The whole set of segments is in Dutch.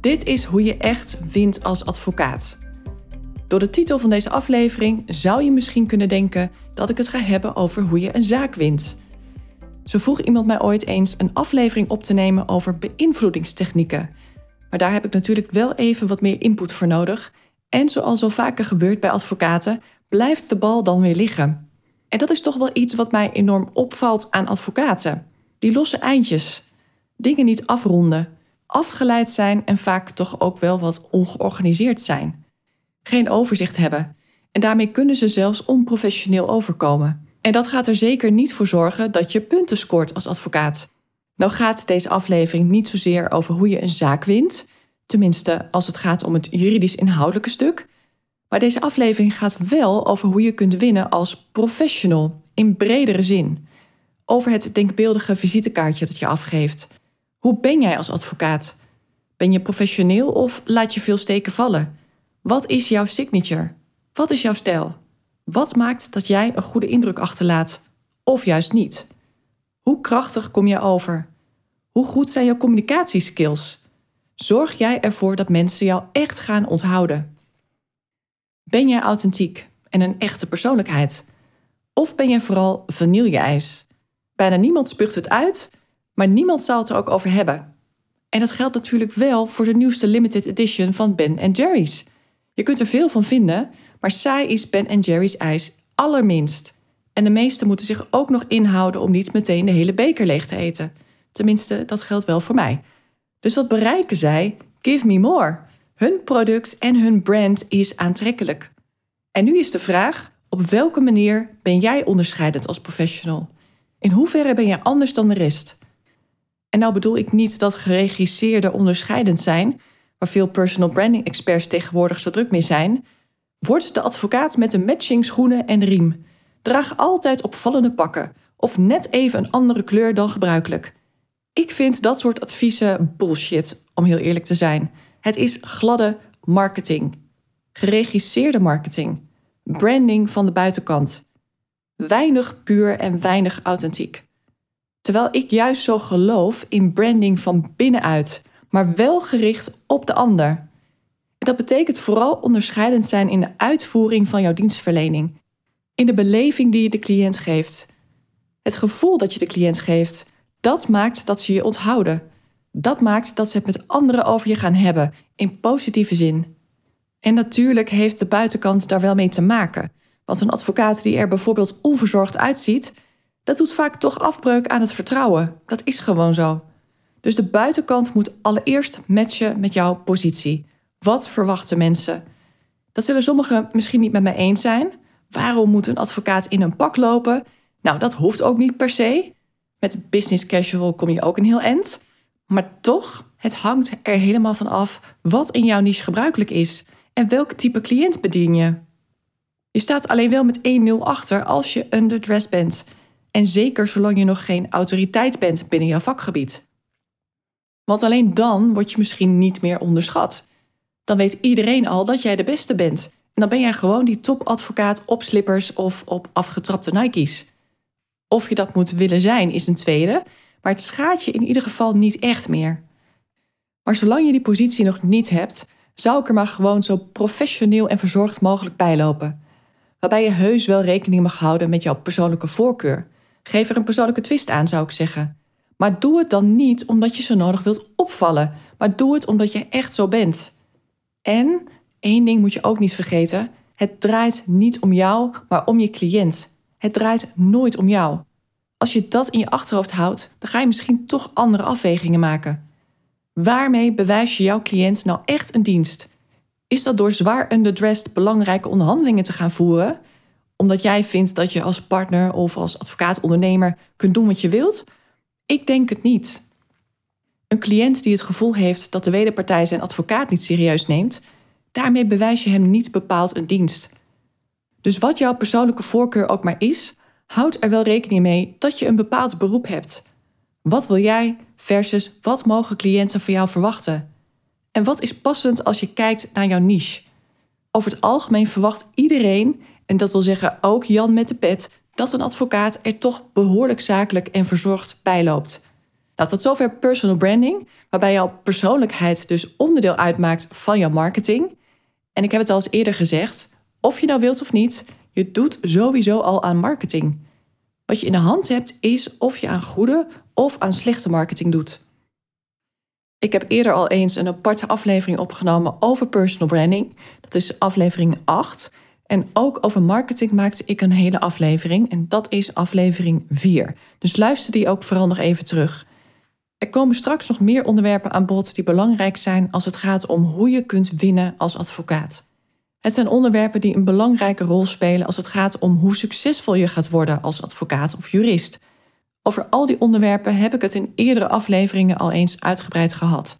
Dit is hoe je echt wint als advocaat. Door de titel van deze aflevering zou je misschien kunnen denken dat ik het ga hebben over hoe je een zaak wint. Zo vroeg iemand mij ooit eens een aflevering op te nemen over beïnvloedingstechnieken. Maar daar heb ik natuurlijk wel even wat meer input voor nodig. En zoals zo vaker gebeurt bij advocaten, blijft de bal dan weer liggen. En dat is toch wel iets wat mij enorm opvalt aan advocaten. Die losse eindjes. Dingen niet afronden afgeleid zijn en vaak toch ook wel wat ongeorganiseerd zijn. Geen overzicht hebben. En daarmee kunnen ze zelfs onprofessioneel overkomen. En dat gaat er zeker niet voor zorgen dat je punten scoort als advocaat. Nou gaat deze aflevering niet zozeer over hoe je een zaak wint, tenminste als het gaat om het juridisch inhoudelijke stuk. Maar deze aflevering gaat wel over hoe je kunt winnen als professional in bredere zin. Over het denkbeeldige visitekaartje dat je afgeeft. Hoe ben jij als advocaat? Ben je professioneel of laat je veel steken vallen? Wat is jouw signature? Wat is jouw stijl? Wat maakt dat jij een goede indruk achterlaat? Of juist niet? Hoe krachtig kom je over? Hoe goed zijn jouw communicatieskills? Zorg jij ervoor dat mensen jou echt gaan onthouden? Ben jij authentiek en een echte persoonlijkheid? Of ben je vooral vanille-ijs? Bijna niemand spuugt het uit maar niemand zal het er ook over hebben. En dat geldt natuurlijk wel voor de nieuwste limited edition van Ben Jerry's. Je kunt er veel van vinden, maar saai is Ben Jerry's ijs allerminst. En de meesten moeten zich ook nog inhouden om niet meteen de hele beker leeg te eten. Tenminste, dat geldt wel voor mij. Dus wat bereiken zij? Give me more. Hun product en hun brand is aantrekkelijk. En nu is de vraag: op welke manier ben jij onderscheidend als professional? In hoeverre ben je anders dan de rest? En nou bedoel ik niet dat geregisseerde onderscheidend zijn, waar veel personal branding experts tegenwoordig zo druk mee zijn. Word de advocaat met een matching schoenen en riem. Draag altijd opvallende pakken of net even een andere kleur dan gebruikelijk. Ik vind dat soort adviezen bullshit, om heel eerlijk te zijn. Het is gladde marketing. Geregisseerde marketing. Branding van de buitenkant. Weinig puur en weinig authentiek. Terwijl ik juist zo geloof in branding van binnenuit, maar wel gericht op de ander. En dat betekent vooral onderscheidend zijn in de uitvoering van jouw dienstverlening, in de beleving die je de cliënt geeft. Het gevoel dat je de cliënt geeft, dat maakt dat ze je onthouden. Dat maakt dat ze het met anderen over je gaan hebben, in positieve zin. En natuurlijk heeft de buitenkant daar wel mee te maken. Want een advocaat die er bijvoorbeeld onverzorgd uitziet, dat doet vaak toch afbreuk aan het vertrouwen. Dat is gewoon zo. Dus de buitenkant moet allereerst matchen met jouw positie. Wat verwachten mensen? Dat zullen sommigen misschien niet met mij eens zijn. Waarom moet een advocaat in een pak lopen? Nou, dat hoeft ook niet per se. Met business casual kom je ook een heel eind. Maar toch, het hangt er helemaal van af wat in jouw niche gebruikelijk is en welk type cliënt bedien je. Je staat alleen wel met 1-0 achter als je underdressed bent. En zeker zolang je nog geen autoriteit bent binnen jouw vakgebied. Want alleen dan word je misschien niet meer onderschat. Dan weet iedereen al dat jij de beste bent. En dan ben jij gewoon die topadvocaat op slippers of op afgetrapte Nike's. Of je dat moet willen zijn is een tweede, maar het schaadt je in ieder geval niet echt meer. Maar zolang je die positie nog niet hebt, zou ik er maar gewoon zo professioneel en verzorgd mogelijk bijlopen. Waarbij je heus wel rekening mag houden met jouw persoonlijke voorkeur. Geef er een persoonlijke twist aan, zou ik zeggen. Maar doe het dan niet omdat je zo nodig wilt opvallen, maar doe het omdat je echt zo bent. En één ding moet je ook niet vergeten: het draait niet om jou, maar om je cliënt. Het draait nooit om jou. Als je dat in je achterhoofd houdt, dan ga je misschien toch andere afwegingen maken. Waarmee bewijs je jouw cliënt nou echt een dienst? Is dat door zwaar underdressed belangrijke onderhandelingen te gaan voeren? Omdat jij vindt dat je als partner of als advocaat-ondernemer kunt doen wat je wilt? Ik denk het niet. Een cliënt die het gevoel heeft dat de wederpartij zijn advocaat niet serieus neemt, daarmee bewijs je hem niet bepaald een dienst. Dus wat jouw persoonlijke voorkeur ook maar is, houd er wel rekening mee dat je een bepaald beroep hebt. Wat wil jij versus wat mogen cliënten van jou verwachten? En wat is passend als je kijkt naar jouw niche? Over het algemeen verwacht iedereen, en dat wil zeggen ook Jan met de pet, dat een advocaat er toch behoorlijk zakelijk en verzorgd bij loopt. Nou, tot zover personal branding, waarbij jouw persoonlijkheid dus onderdeel uitmaakt van jouw marketing. En ik heb het al eens eerder gezegd, of je nou wilt of niet, je doet sowieso al aan marketing. Wat je in de hand hebt is of je aan goede of aan slechte marketing doet. Ik heb eerder al eens een aparte aflevering opgenomen over personal branding. Dat is aflevering 8. En ook over marketing maakte ik een hele aflevering. En dat is aflevering 4. Dus luister die ook vooral nog even terug. Er komen straks nog meer onderwerpen aan bod die belangrijk zijn als het gaat om hoe je kunt winnen als advocaat. Het zijn onderwerpen die een belangrijke rol spelen als het gaat om hoe succesvol je gaat worden als advocaat of jurist. Over al die onderwerpen heb ik het in eerdere afleveringen al eens uitgebreid gehad.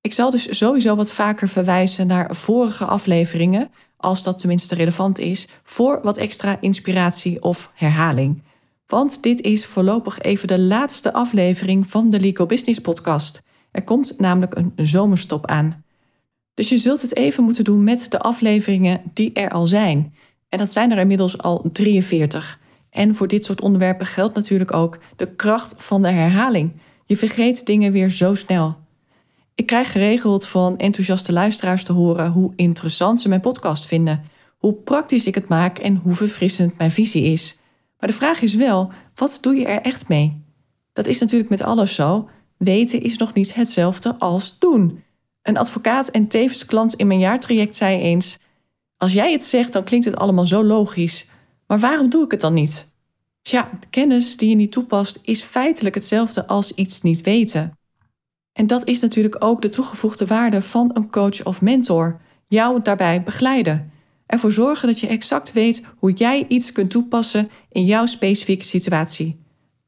Ik zal dus sowieso wat vaker verwijzen naar vorige afleveringen, als dat tenminste relevant is, voor wat extra inspiratie of herhaling. Want dit is voorlopig even de laatste aflevering van de Legal Business Podcast. Er komt namelijk een zomerstop aan. Dus je zult het even moeten doen met de afleveringen die er al zijn. En dat zijn er inmiddels al 43. En voor dit soort onderwerpen geldt natuurlijk ook de kracht van de herhaling. Je vergeet dingen weer zo snel. Ik krijg geregeld van enthousiaste luisteraars te horen hoe interessant ze mijn podcast vinden, hoe praktisch ik het maak en hoe verfrissend mijn visie is. Maar de vraag is wel, wat doe je er echt mee? Dat is natuurlijk met alles zo. Weten is nog niet hetzelfde als doen. Een advocaat en tevens klant in mijn jaartraject zei eens: Als jij het zegt, dan klinkt het allemaal zo logisch. Maar waarom doe ik het dan niet? Tja, kennis die je niet toepast is feitelijk hetzelfde als iets niet weten. En dat is natuurlijk ook de toegevoegde waarde van een coach of mentor. Jou daarbij begeleiden. Ervoor zorgen dat je exact weet hoe jij iets kunt toepassen in jouw specifieke situatie.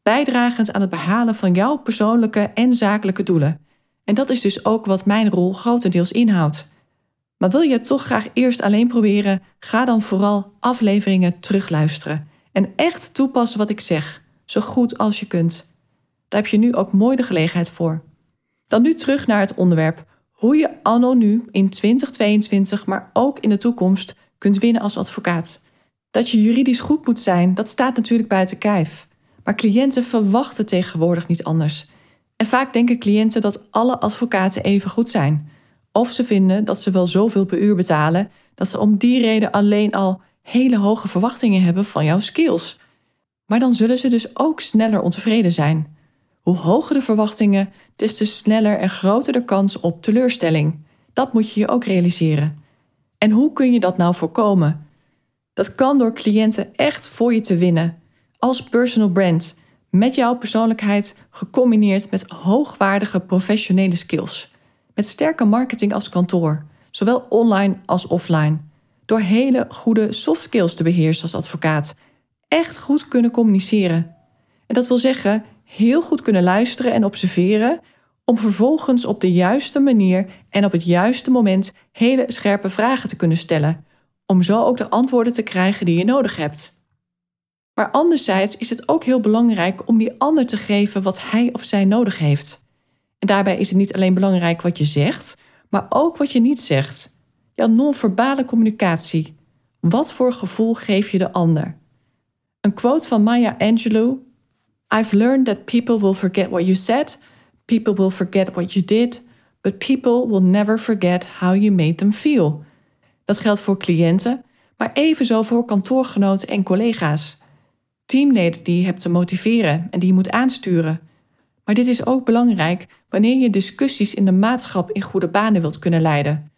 Bijdragend aan het behalen van jouw persoonlijke en zakelijke doelen. En dat is dus ook wat mijn rol grotendeels inhoudt. Maar wil je het toch graag eerst alleen proberen, ga dan vooral afleveringen terugluisteren en echt toepassen wat ik zeg, zo goed als je kunt. Daar heb je nu ook mooi de gelegenheid voor. Dan nu terug naar het onderwerp hoe je anno nu in 2022, maar ook in de toekomst kunt winnen als advocaat. Dat je juridisch goed moet zijn, dat staat natuurlijk buiten kijf. Maar cliënten verwachten tegenwoordig niet anders. En vaak denken cliënten dat alle advocaten even goed zijn. Of ze vinden dat ze wel zoveel per uur betalen dat ze om die reden alleen al hele hoge verwachtingen hebben van jouw skills. Maar dan zullen ze dus ook sneller ontevreden zijn. Hoe hoger de verwachtingen, des te sneller en groter de kans op teleurstelling. Dat moet je je ook realiseren. En hoe kun je dat nou voorkomen? Dat kan door cliënten echt voor je te winnen. Als personal brand, met jouw persoonlijkheid gecombineerd met hoogwaardige professionele skills. Met sterke marketing als kantoor, zowel online als offline door hele goede soft skills te beheersen als advocaat. Echt goed kunnen communiceren. En dat wil zeggen, heel goed kunnen luisteren en observeren, om vervolgens op de juiste manier en op het juiste moment hele scherpe vragen te kunnen stellen, om zo ook de antwoorden te krijgen die je nodig hebt. Maar anderzijds is het ook heel belangrijk om die ander te geven wat hij of zij nodig heeft. En daarbij is het niet alleen belangrijk wat je zegt, maar ook wat je niet zegt jouw non-verbale communicatie. Wat voor gevoel geef je de ander? Een quote van Maya Angelou. I've learned that people will forget what you said, people will forget what you did, but people will never forget how you made them feel. Dat geldt voor cliënten, maar evenzo voor kantoorgenoten en collega's. Teamleden die je hebt te motiveren en die je moet aansturen. Maar dit is ook belangrijk wanneer je discussies in de maatschap in goede banen wilt kunnen leiden.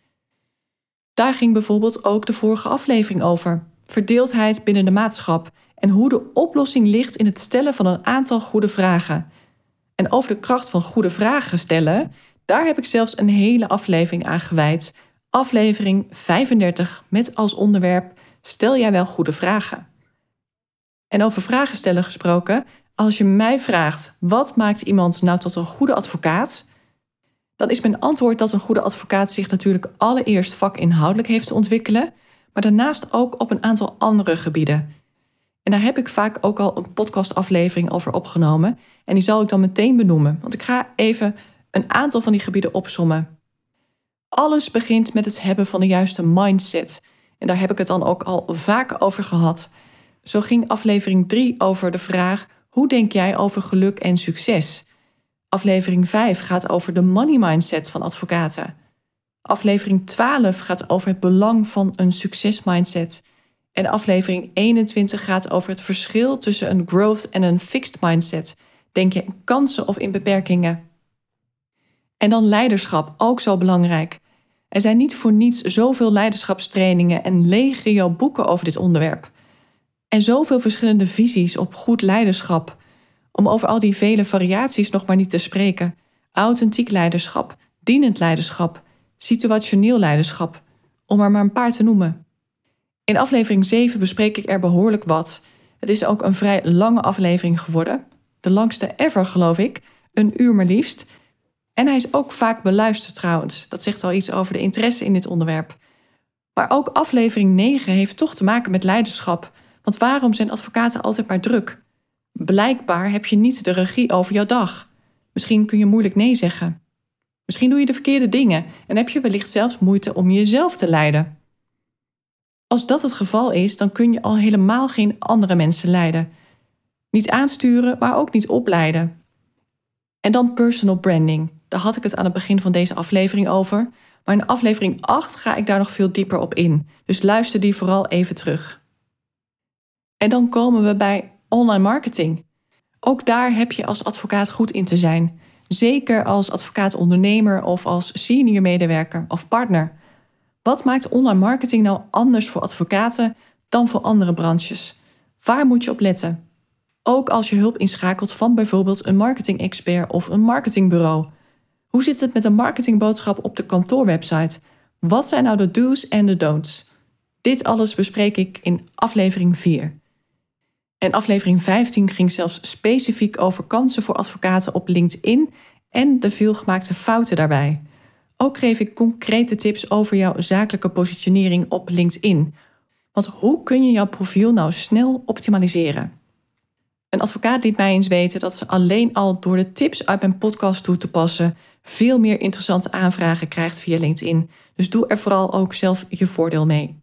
Daar ging bijvoorbeeld ook de vorige aflevering over. Verdeeldheid binnen de maatschap en hoe de oplossing ligt in het stellen van een aantal goede vragen. En over de kracht van goede vragen stellen, daar heb ik zelfs een hele aflevering aan gewijd. Aflevering 35 met als onderwerp Stel jij wel goede vragen? En over vragen stellen gesproken, als je mij vraagt wat maakt iemand nou tot een goede advocaat, dan is mijn antwoord dat een goede advocaat zich natuurlijk allereerst vakinhoudelijk heeft te ontwikkelen, maar daarnaast ook op een aantal andere gebieden. En daar heb ik vaak ook al een podcastaflevering over opgenomen en die zal ik dan meteen benoemen, want ik ga even een aantal van die gebieden opsommen. Alles begint met het hebben van de juiste mindset. En daar heb ik het dan ook al vaak over gehad. Zo ging aflevering 3 over de vraag: hoe denk jij over geluk en succes? Aflevering 5 gaat over de money mindset van advocaten. Aflevering 12 gaat over het belang van een succesmindset. En aflevering 21 gaat over het verschil tussen een growth en een fixed mindset. Denk je in kansen of in beperkingen? En dan leiderschap, ook zo belangrijk. Er zijn niet voor niets zoveel leiderschapstrainingen en legio boeken over dit onderwerp. En zoveel verschillende visies op goed leiderschap. Om over al die vele variaties nog maar niet te spreken. Authentiek leiderschap, dienend leiderschap, situationeel leiderschap, om er maar een paar te noemen. In aflevering 7 bespreek ik er behoorlijk wat. Het is ook een vrij lange aflevering geworden. De langste ever, geloof ik. Een uur maar liefst. En hij is ook vaak beluisterd trouwens. Dat zegt al iets over de interesse in dit onderwerp. Maar ook aflevering 9 heeft toch te maken met leiderschap. Want waarom zijn advocaten altijd maar druk? Blijkbaar heb je niet de regie over jouw dag. Misschien kun je moeilijk nee zeggen. Misschien doe je de verkeerde dingen en heb je wellicht zelfs moeite om jezelf te leiden. Als dat het geval is, dan kun je al helemaal geen andere mensen leiden. Niet aansturen, maar ook niet opleiden. En dan personal branding. Daar had ik het aan het begin van deze aflevering over. Maar in aflevering 8 ga ik daar nog veel dieper op in. Dus luister die vooral even terug. En dan komen we bij online marketing. Ook daar heb je als advocaat goed in te zijn. Zeker als advocaat-ondernemer of als senior medewerker of partner. Wat maakt online marketing nou anders voor advocaten dan voor andere branches? Waar moet je op letten? Ook als je hulp inschakelt van bijvoorbeeld een marketing-expert of een marketingbureau. Hoe zit het met een marketingboodschap op de kantoorwebsite? Wat zijn nou de do's en de don'ts? Dit alles bespreek ik in aflevering 4. En aflevering 15 ging zelfs specifiek over kansen voor advocaten op LinkedIn en de veelgemaakte fouten daarbij. Ook geef ik concrete tips over jouw zakelijke positionering op LinkedIn. Want hoe kun je jouw profiel nou snel optimaliseren? Een advocaat liet mij eens weten dat ze alleen al door de tips uit mijn podcast toe te passen veel meer interessante aanvragen krijgt via LinkedIn. Dus doe er vooral ook zelf je voordeel mee.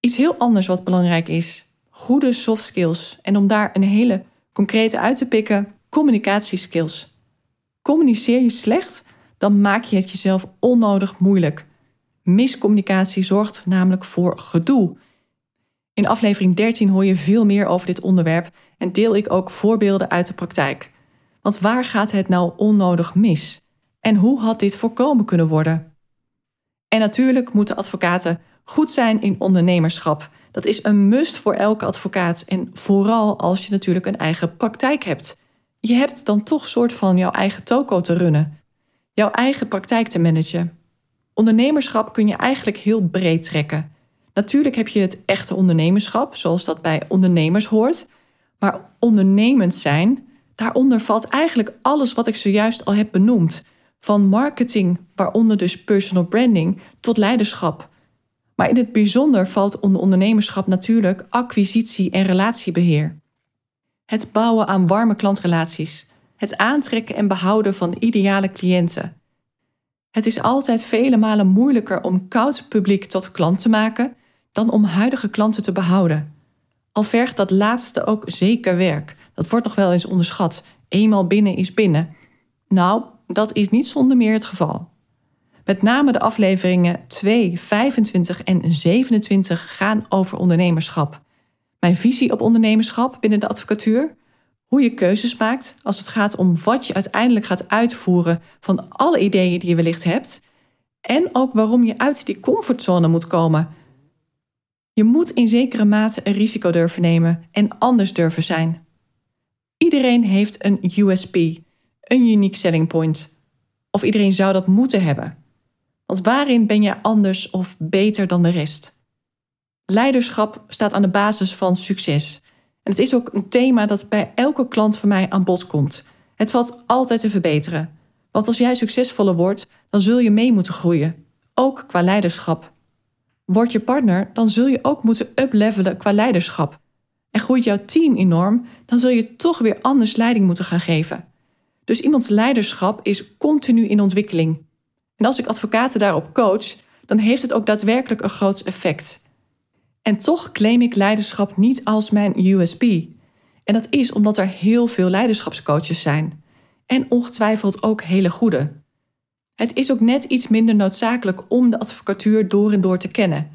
Iets heel anders wat belangrijk is: goede soft skills. En om daar een hele concrete uit te pikken, communicatieskills. Communiceer je slecht, dan maak je het jezelf onnodig moeilijk. Miscommunicatie zorgt namelijk voor gedoe. In aflevering 13 hoor je veel meer over dit onderwerp en deel ik ook voorbeelden uit de praktijk. Want waar gaat het nou onnodig mis? En hoe had dit voorkomen kunnen worden? En natuurlijk moeten advocaten goed zijn in ondernemerschap. Dat is een must voor elke advocaat en vooral als je natuurlijk een eigen praktijk hebt. Je hebt dan toch soort van jouw eigen toko te runnen, jouw eigen praktijk te managen. Ondernemerschap kun je eigenlijk heel breed trekken. Natuurlijk heb je het echte ondernemerschap, zoals dat bij ondernemers hoort, maar ondernemend zijn, daaronder valt eigenlijk alles wat ik zojuist al heb benoemd. Van marketing, waaronder dus personal branding, tot leiderschap. Maar in het bijzonder valt onder ondernemerschap natuurlijk acquisitie en relatiebeheer. Het bouwen aan warme klantrelaties. Het aantrekken en behouden van ideale cliënten. Het is altijd vele malen moeilijker om koud publiek tot klant te maken dan om huidige klanten te behouden. Al vergt dat laatste ook zeker werk. Dat wordt nog wel eens onderschat. Eenmaal binnen is binnen. Nou, dat is niet zonder meer het geval. Met name de afleveringen 2, 25 en 27 gaan over ondernemerschap. Mijn visie op ondernemerschap binnen de advocatuur. Hoe je keuzes maakt als het gaat om wat je uiteindelijk gaat uitvoeren van alle ideeën die je wellicht hebt. En ook waarom je uit die comfortzone moet komen. Je moet in zekere mate een risico durven nemen en anders durven zijn. Iedereen heeft een USP, een unique selling point. Of iedereen zou dat moeten hebben. Want waarin ben je anders of beter dan de rest? Leiderschap staat aan de basis van succes. En het is ook een thema dat bij elke klant van mij aan bod komt. Het valt altijd te verbeteren. Want als jij succesvoller wordt, dan zul je mee moeten groeien, ook qua leiderschap. Word je partner, dan zul je ook moeten uplevelen qua leiderschap. En groeit jouw team enorm, dan zul je toch weer anders leiding moeten gaan geven. Dus iemands leiderschap is continu in ontwikkeling. En als ik advocaten daarop coach, dan heeft het ook daadwerkelijk een groot effect. En toch claim ik leiderschap niet als mijn USB. En dat is omdat er heel veel leiderschapscoaches zijn. En ongetwijfeld ook hele goede. Het is ook net iets minder noodzakelijk om de advocatuur door en door te kennen.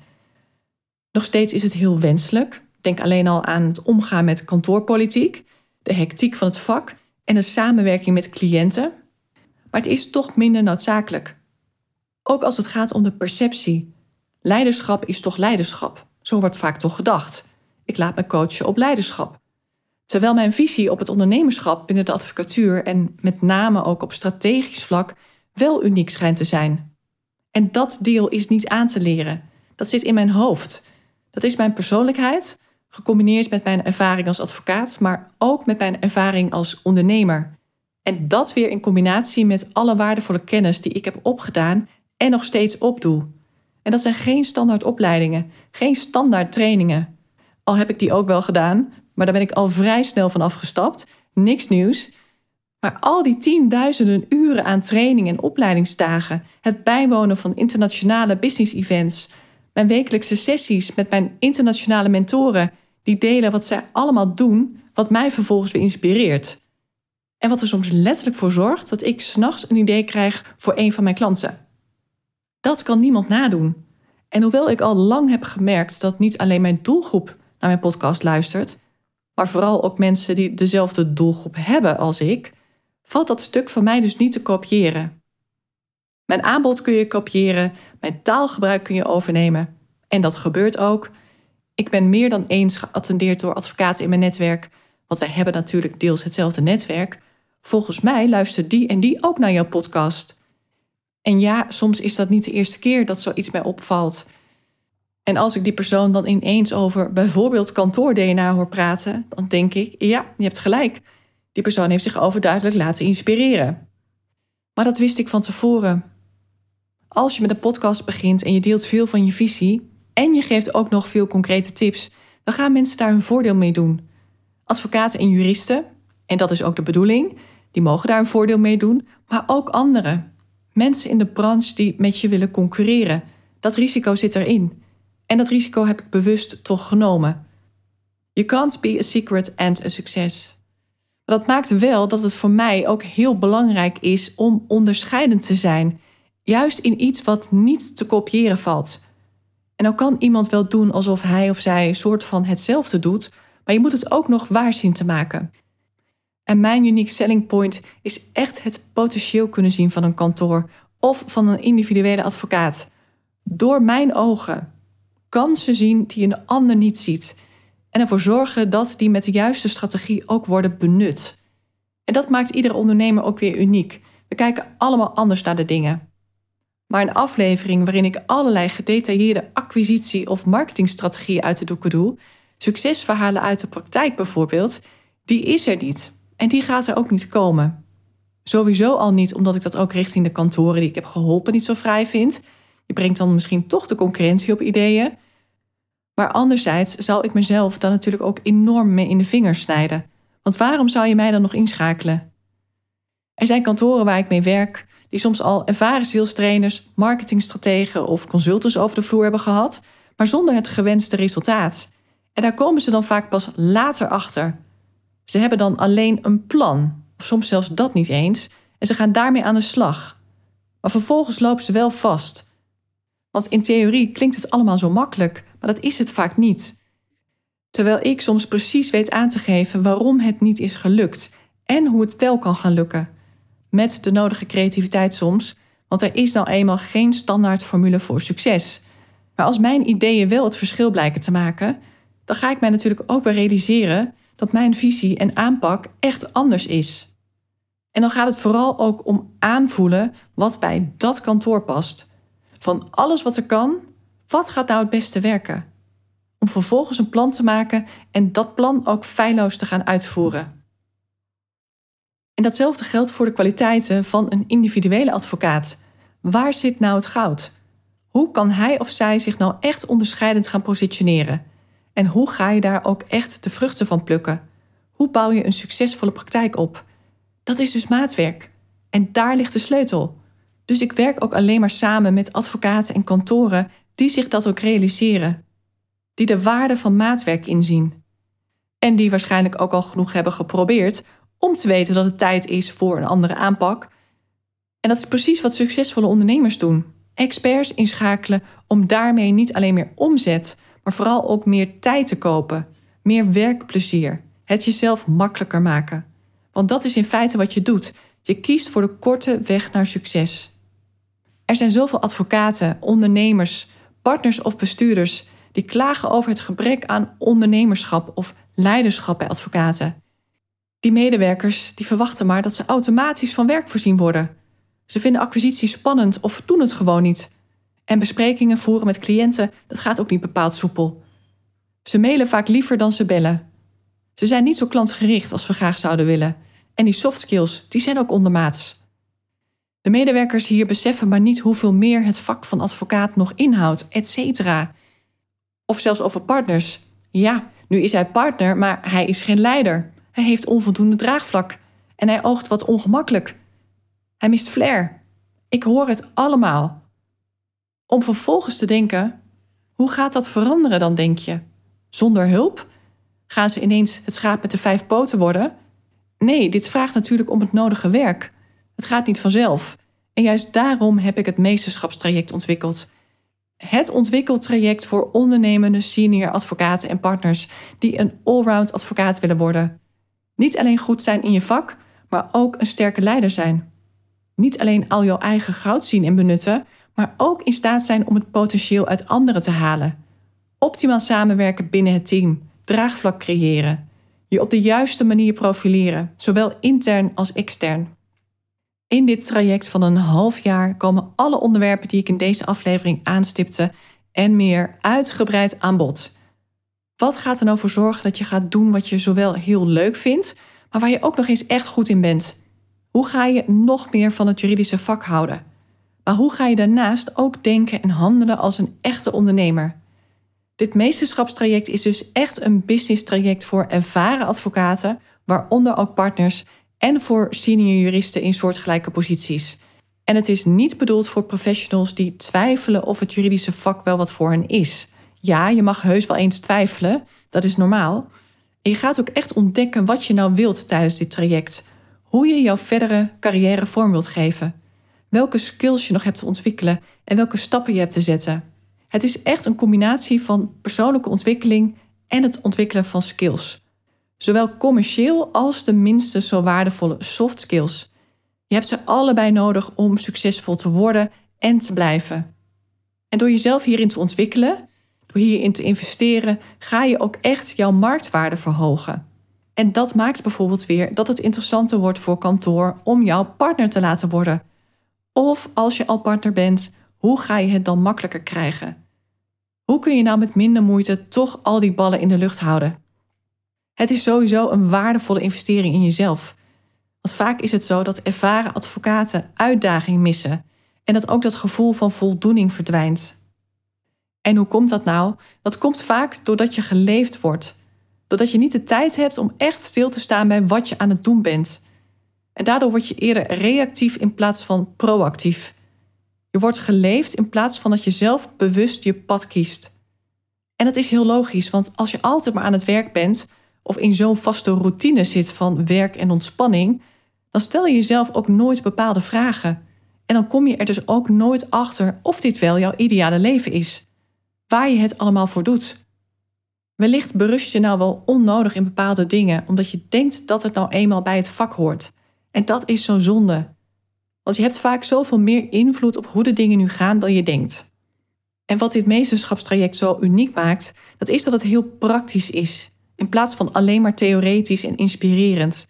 Nog steeds is het heel wenselijk. Denk alleen al aan het omgaan met kantoorpolitiek, de hectiek van het vak en de samenwerking met cliënten. Maar het is toch minder noodzakelijk. Ook als het gaat om de perceptie. Leiderschap is toch leiderschap. Zo wordt vaak toch gedacht. Ik laat me coachen op leiderschap. Terwijl mijn visie op het ondernemerschap binnen de advocatuur en met name ook op strategisch vlak wel uniek schijnt te zijn. En dat deel is niet aan te leren. Dat zit in mijn hoofd. Dat is mijn persoonlijkheid, gecombineerd met mijn ervaring als advocaat, maar ook met mijn ervaring als ondernemer. En dat weer in combinatie met alle waardevolle kennis die ik heb opgedaan en nog steeds opdoe. En dat zijn geen standaard opleidingen, geen standaard trainingen. Al heb ik die ook wel gedaan, maar daar ben ik al vrij snel van afgestapt. Niks nieuws. Maar al die tienduizenden uren aan training en opleidingsdagen, het bijwonen van internationale business events, mijn wekelijkse sessies met mijn internationale mentoren, die delen wat zij allemaal doen, wat mij vervolgens weer inspireert. En wat er soms letterlijk voor zorgt dat ik s'nachts een idee krijg voor een van mijn klanten. Dat kan niemand nadoen. En hoewel ik al lang heb gemerkt dat niet alleen mijn doelgroep naar mijn podcast luistert, maar vooral ook mensen die dezelfde doelgroep hebben als ik, valt dat stuk van mij dus niet te kopiëren. Mijn aanbod kun je kopiëren, mijn taalgebruik kun je overnemen. En dat gebeurt ook. Ik ben meer dan eens geattendeerd door advocaten in mijn netwerk, want wij hebben natuurlijk deels hetzelfde netwerk. Volgens mij luistert die en die ook naar jouw podcast. En ja, soms is dat niet de eerste keer dat zoiets mij opvalt. En als ik die persoon dan ineens over bijvoorbeeld kantoor-DNA hoor praten, dan denk ik: ja, je hebt gelijk. Die persoon heeft zich overduidelijk laten inspireren. Maar dat wist ik van tevoren. Als je met een podcast begint en je deelt veel van je visie en je geeft ook nog veel concrete tips, dan gaan mensen daar hun voordeel mee doen. Advocaten en juristen, en dat is ook de bedoeling, die mogen daar een voordeel mee doen, maar ook anderen. Mensen in de branche die met je willen concurreren. Dat risico zit erin. En dat risico heb ik bewust toch genomen. You can't be a secret and a success. Maar dat maakt wel dat het voor mij ook heel belangrijk is om onderscheidend te zijn. Juist in iets wat niet te kopiëren valt. En dan kan iemand wel doen alsof hij of zij een soort van hetzelfde doet, maar je moet het ook nog waar zien te maken. En mijn unique selling point is echt het potentieel kunnen zien van een kantoor of van een individuele advocaat. Door mijn ogen. Kansen zien die een ander niet ziet. En ervoor zorgen dat die met de juiste strategie ook worden benut. En dat maakt iedere ondernemer ook weer uniek. We kijken allemaal anders naar de dingen. Maar een aflevering waarin ik allerlei gedetailleerde acquisitie- of marketingstrategieën uit de doeken doe, succesverhalen uit de praktijk bijvoorbeeld, die is er niet. En die gaat er ook niet komen. Sowieso al niet omdat ik dat ook richting de kantoren die ik heb geholpen niet zo vrij vind. Je brengt dan misschien toch de concurrentie op ideeën. Maar anderzijds zou ik mezelf dan natuurlijk ook enorm mee in de vingers snijden. Want waarom zou je mij dan nog inschakelen? Er zijn kantoren waar ik mee werk, die soms al ervaren zielstrainers, marketingstrategen of consultants over de vloer hebben gehad, maar zonder het gewenste resultaat. En daar komen ze dan vaak pas later achter. Ze hebben dan alleen een plan, of soms zelfs dat niet eens, en ze gaan daarmee aan de slag. Maar vervolgens lopen ze wel vast. Want in theorie klinkt het allemaal zo makkelijk, maar dat is het vaak niet. Terwijl ik soms precies weet aan te geven waarom het niet is gelukt en hoe het wel kan gaan lukken. Met de nodige creativiteit soms, want er is nou eenmaal geen standaard formule voor succes. Maar als mijn ideeën wel het verschil blijken te maken, dan ga ik mij natuurlijk ook weer realiseren dat mijn visie en aanpak echt anders is. En dan gaat het vooral ook om aanvoelen wat bij dat kantoor past. Van alles wat er kan, wat gaat nou het beste werken? Om vervolgens een plan te maken en dat plan ook feilloos te gaan uitvoeren. En datzelfde geldt voor de kwaliteiten van een individuele advocaat. Waar zit nou het goud? Hoe kan hij of zij zich nou echt onderscheidend gaan positioneren? En hoe ga je daar ook echt de vruchten van plukken? Hoe bouw je een succesvolle praktijk op? Dat is dus maatwerk. En daar ligt de sleutel. Dus ik werk ook alleen maar samen met advocaten en kantoren die zich dat ook realiseren. Die de waarde van maatwerk inzien. En die waarschijnlijk ook al genoeg hebben geprobeerd om te weten dat het tijd is voor een andere aanpak. En dat is precies wat succesvolle ondernemers doen. Experts inschakelen om daarmee niet alleen meer omzet, maar vooral ook meer tijd te kopen, meer werkplezier, het jezelf makkelijker maken. Want dat is in feite wat je doet. Je kiest voor de korte weg naar succes. Er zijn zoveel advocaten, ondernemers, partners of bestuurders die klagen over het gebrek aan ondernemerschap of leiderschap bij advocaten. Die medewerkers die verwachten maar dat ze automatisch van werk voorzien worden. Ze vinden acquisitie spannend of doen het gewoon niet. En besprekingen voeren met cliënten, dat gaat ook niet bepaald soepel. Ze mailen vaak liever dan ze bellen. Ze zijn niet zo klantgericht als we graag zouden willen. En die soft skills, die zijn ook ondermaats. De medewerkers hier beseffen maar niet hoeveel meer het vak van advocaat nog inhoudt, et cetera. Of zelfs over partners. Ja, nu is hij partner, maar hij is geen leider. Hij heeft onvoldoende draagvlak en hij oogt wat ongemakkelijk. Hij mist flair. Ik hoor het allemaal. Om vervolgens te denken: hoe gaat dat veranderen dan, denk je? Zonder hulp? Gaan ze ineens het schaap met de vijf poten worden? Nee, dit vraagt natuurlijk om het nodige werk. Het gaat niet vanzelf. En juist daarom heb ik het meesterschapstraject ontwikkeld. Het ontwikkeltraject voor ondernemende senior advocaten en partners die een allround advocaat willen worden. Niet alleen goed zijn in je vak, maar ook een sterke leider zijn. Niet alleen al jouw eigen goud zien en benutten, maar ook in staat zijn om het potentieel uit anderen te halen. Optimaal samenwerken binnen het team, draagvlak creëren, je op de juiste manier profileren, zowel intern als extern. In dit traject van een half jaar komen alle onderwerpen die ik in deze aflevering aanstipte en meer uitgebreid aan bod. Wat gaat er nou voor zorgen dat je gaat doen wat je zowel heel leuk vindt, maar waar je ook nog eens echt goed in bent? Hoe ga je nog meer van het juridische vak houden? Maar hoe ga je daarnaast ook denken en handelen als een echte ondernemer? Dit meesterschapstraject is dus echt een business traject voor ervaren advocaten, waaronder ook partners, en voor senior juristen in soortgelijke posities. En het is niet bedoeld voor professionals die twijfelen of het juridische vak wel wat voor hen is. Ja, je mag heus wel eens twijfelen, dat is normaal. Je gaat ook echt ontdekken wat je nou wilt tijdens dit traject. Hoe je jouw verdere carrière vorm wilt geven. Welke skills je nog hebt te ontwikkelen en welke stappen je hebt te zetten. Het is echt een combinatie van persoonlijke ontwikkeling en het ontwikkelen van skills. Zowel commercieel als de minste zo waardevolle soft skills. Je hebt ze allebei nodig om succesvol te worden en te blijven. En door jezelf hierin te ontwikkelen, door hierin te investeren, ga je ook echt jouw marktwaarde verhogen. En dat maakt bijvoorbeeld weer dat het interessanter wordt voor kantoor om jouw partner te laten worden. Of als je al partner bent, hoe ga je het dan makkelijker krijgen? Hoe kun je nou met minder moeite toch al die ballen in de lucht houden? Het is sowieso een waardevolle investering in jezelf. Want vaak is het zo dat ervaren advocaten uitdaging missen en dat ook dat gevoel van voldoening verdwijnt. En hoe komt dat nou? Dat komt vaak doordat je geleefd wordt. Doordat je niet de tijd hebt om echt stil te staan bij wat je aan het doen bent. En daardoor word je eerder reactief in plaats van proactief. Je wordt geleefd in plaats van dat je zelf bewust je pad kiest. En dat is heel logisch, want als je altijd maar aan het werk bent of in zo'n vaste routine zit van werk en ontspanning, dan stel je jezelf ook nooit bepaalde vragen. En dan kom je er dus ook nooit achter of dit wel jouw ideale leven is waar je het allemaal voor doet. Wellicht berust je nou wel onnodig in bepaalde dingen, omdat je denkt dat het nou eenmaal bij het vak hoort. En dat is zo zonde. Want je hebt vaak zoveel meer invloed op hoe de dingen nu gaan dan je denkt. En wat dit meesterschapstraject zo uniek maakt, dat is dat het heel praktisch is, in plaats van alleen maar theoretisch en inspirerend.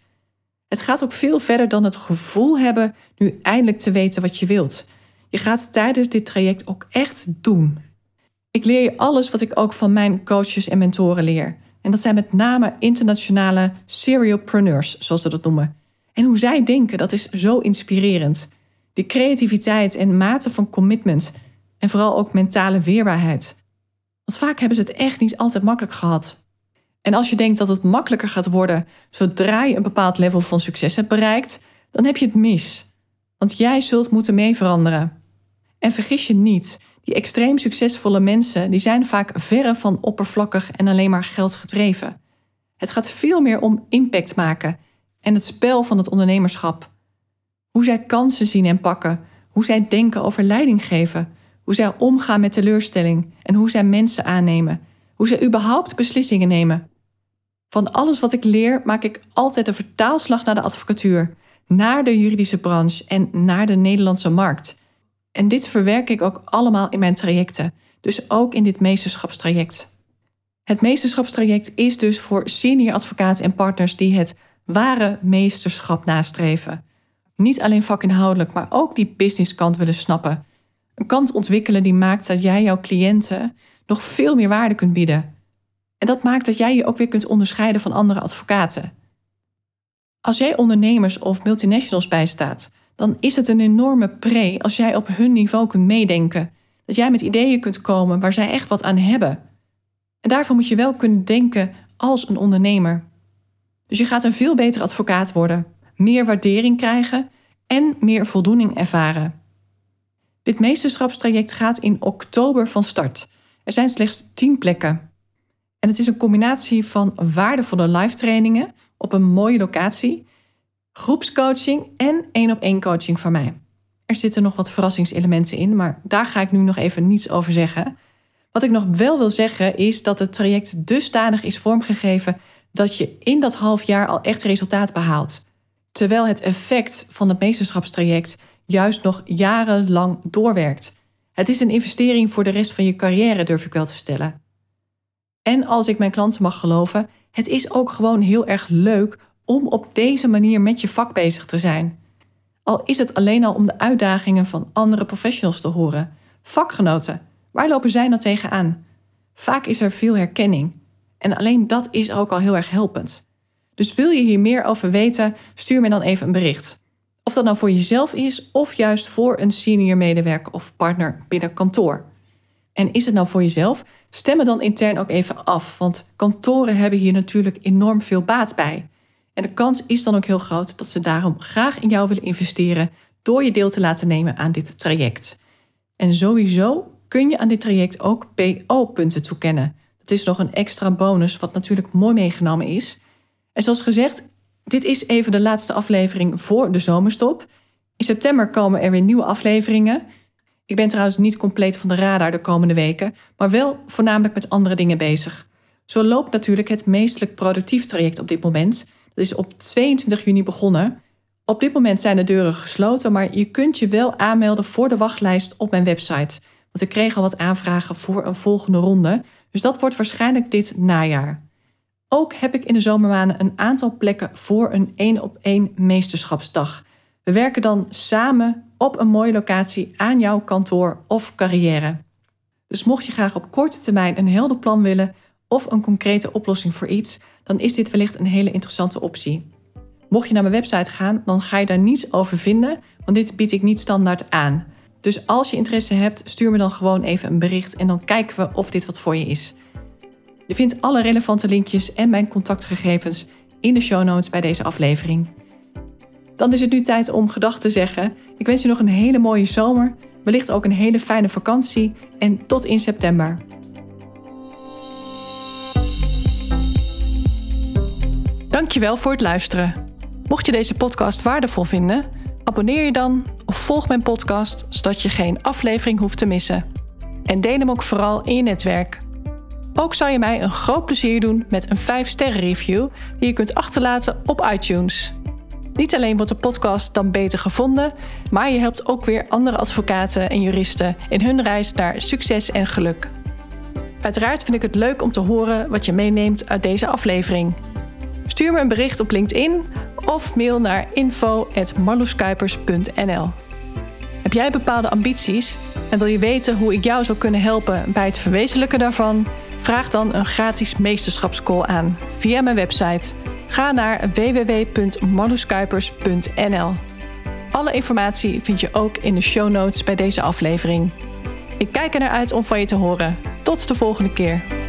Het gaat ook veel verder dan het gevoel hebben nu eindelijk te weten wat je wilt. Je gaat tijdens dit traject ook echt doen. Ik leer je alles wat ik ook van mijn coaches en mentoren leer. En dat zijn met name internationale serialpreneurs, zoals ze dat noemen. En hoe zij denken, dat is zo inspirerend. Die creativiteit en mate van commitment en vooral ook mentale weerbaarheid. Want vaak hebben ze het echt niet altijd makkelijk gehad. En als je denkt dat het makkelijker gaat worden zodra je een bepaald level van succes hebt bereikt, dan heb je het mis. Want jij zult moeten mee veranderen. En vergis je niet, die extreem succesvolle mensen die zijn vaak verre van oppervlakkig en alleen maar geld gedreven. Het gaat veel meer om impact maken en het spel van het ondernemerschap. Hoe zij kansen zien en pakken, hoe zij denken over leiding geven, hoe zij omgaan met teleurstelling en hoe zij mensen aannemen, hoe zij überhaupt beslissingen nemen. Van alles wat ik leer maak ik altijd een vertaalslag naar de advocatuur, naar de juridische branche en naar de Nederlandse markt. En dit verwerk ik ook allemaal in mijn trajecten, dus ook in dit meesterschapstraject. Het meesterschapstraject is dus voor senior advocaten en partners die het ware meesterschap nastreven. Niet alleen vakinhoudelijk, maar ook die businesskant willen snappen. Een kant ontwikkelen die maakt dat jij jouw cliënten nog veel meer waarde kunt bieden. En dat maakt dat jij je ook weer kunt onderscheiden van andere advocaten. Als jij ondernemers of multinationals bijstaat, dan is het een enorme pre als jij op hun niveau kunt meedenken. Dat jij met ideeën kunt komen waar zij echt wat aan hebben. En daarvoor moet je wel kunnen denken als een ondernemer. Dus je gaat een veel beter advocaat worden, meer waardering krijgen en meer voldoening ervaren. Dit meesterschapstraject gaat in oktober van start. Er zijn slechts 10 plekken. En het is een combinatie van waardevolle live trainingen op een mooie locatie, groepscoaching en één op één coaching van mij. Er zitten nog wat verrassingselementen in, maar daar ga ik nu nog even niets over zeggen. Wat ik nog wel wil zeggen is dat het traject dusdanig is vormgegeven dat je in dat half jaar al echt resultaat behaalt. Terwijl het effect van het meesterschapstraject juist nog jarenlang doorwerkt. Het is een investering voor de rest van je carrière, durf ik wel te stellen. En als ik mijn klanten mag geloven, het is ook gewoon heel erg leuk om op deze manier met je vak bezig te zijn. Al is het alleen al om de uitdagingen van andere professionals te horen. Vakgenoten, waar lopen zij nou tegenaan? Vaak is er veel herkenning. En alleen dat is ook al heel erg helpend. Dus wil je hier meer over weten, stuur me dan even een bericht. Of dat nou voor jezelf is of juist voor een senior medewerker of partner binnen kantoor. En is het nou voor jezelf? Stem me dan intern ook even af, want kantoren hebben hier natuurlijk enorm veel baat bij. En de kans is dan ook heel groot dat ze daarom graag in jou willen investeren door je deel te laten nemen aan dit traject. En sowieso kun je aan dit traject ook PO-punten toekennen. Dat is nog een extra bonus, wat natuurlijk mooi meegenomen is. En zoals gezegd, dit is even de laatste aflevering voor de zomerstop. In september komen er weer nieuwe afleveringen. Ik ben trouwens niet compleet van de radar de komende weken, maar wel voornamelijk met andere dingen bezig. Zo loopt natuurlijk het meestelijk productief traject op dit moment. Dat is op 22 juni begonnen. Op dit moment zijn de deuren gesloten, maar je kunt je wel aanmelden voor de wachtlijst op mijn website. Want ik kreeg al wat aanvragen voor een volgende ronde, dus dat wordt waarschijnlijk dit najaar. Ook heb ik in de zomermaanden een aantal plekken voor een één op één meesterschapsdag. We werken dan samen op een mooie locatie aan jouw kantoor of carrière. Dus mocht je graag op korte termijn een helder plan willen of een concrete oplossing voor iets, dan is dit wellicht een hele interessante optie. Mocht je naar mijn website gaan, dan ga je daar niets over vinden, want dit bied ik niet standaard aan. Dus als je interesse hebt, stuur me dan gewoon even een bericht en dan kijken we of dit wat voor je is. Je vindt alle relevante linkjes en mijn contactgegevens in de show notes bij deze aflevering. Dan is het nu tijd om gedag te zeggen. Ik wens je nog een hele mooie zomer, wellicht ook een hele fijne vakantie en tot in september. Dankjewel voor het luisteren. Mocht je deze podcast waardevol vinden, abonneer je dan of volg mijn podcast zodat je geen aflevering hoeft te missen. En deel hem ook vooral in je netwerk. Ook zou je mij een groot plezier doen met een 5-sterren review die je kunt achterlaten op iTunes. Niet alleen wordt de podcast dan beter gevonden, maar je helpt ook weer andere advocaten en juristen in hun reis naar succes en geluk. Uiteraard vind ik het leuk om te horen wat je meeneemt uit deze aflevering. Stuur me een bericht op LinkedIn of mail naar info.marloeskuipers.nl. Heb jij bepaalde ambities en wil je weten hoe ik jou zou kunnen helpen bij het verwezenlijken daarvan? Vraag dan een gratis meesterschapscall aan via mijn website Ga naar www.marloeskuipers.nl. Alle informatie vind je ook in de show notes bij deze aflevering. Ik kijk er naar uit om van je te horen. Tot de volgende keer.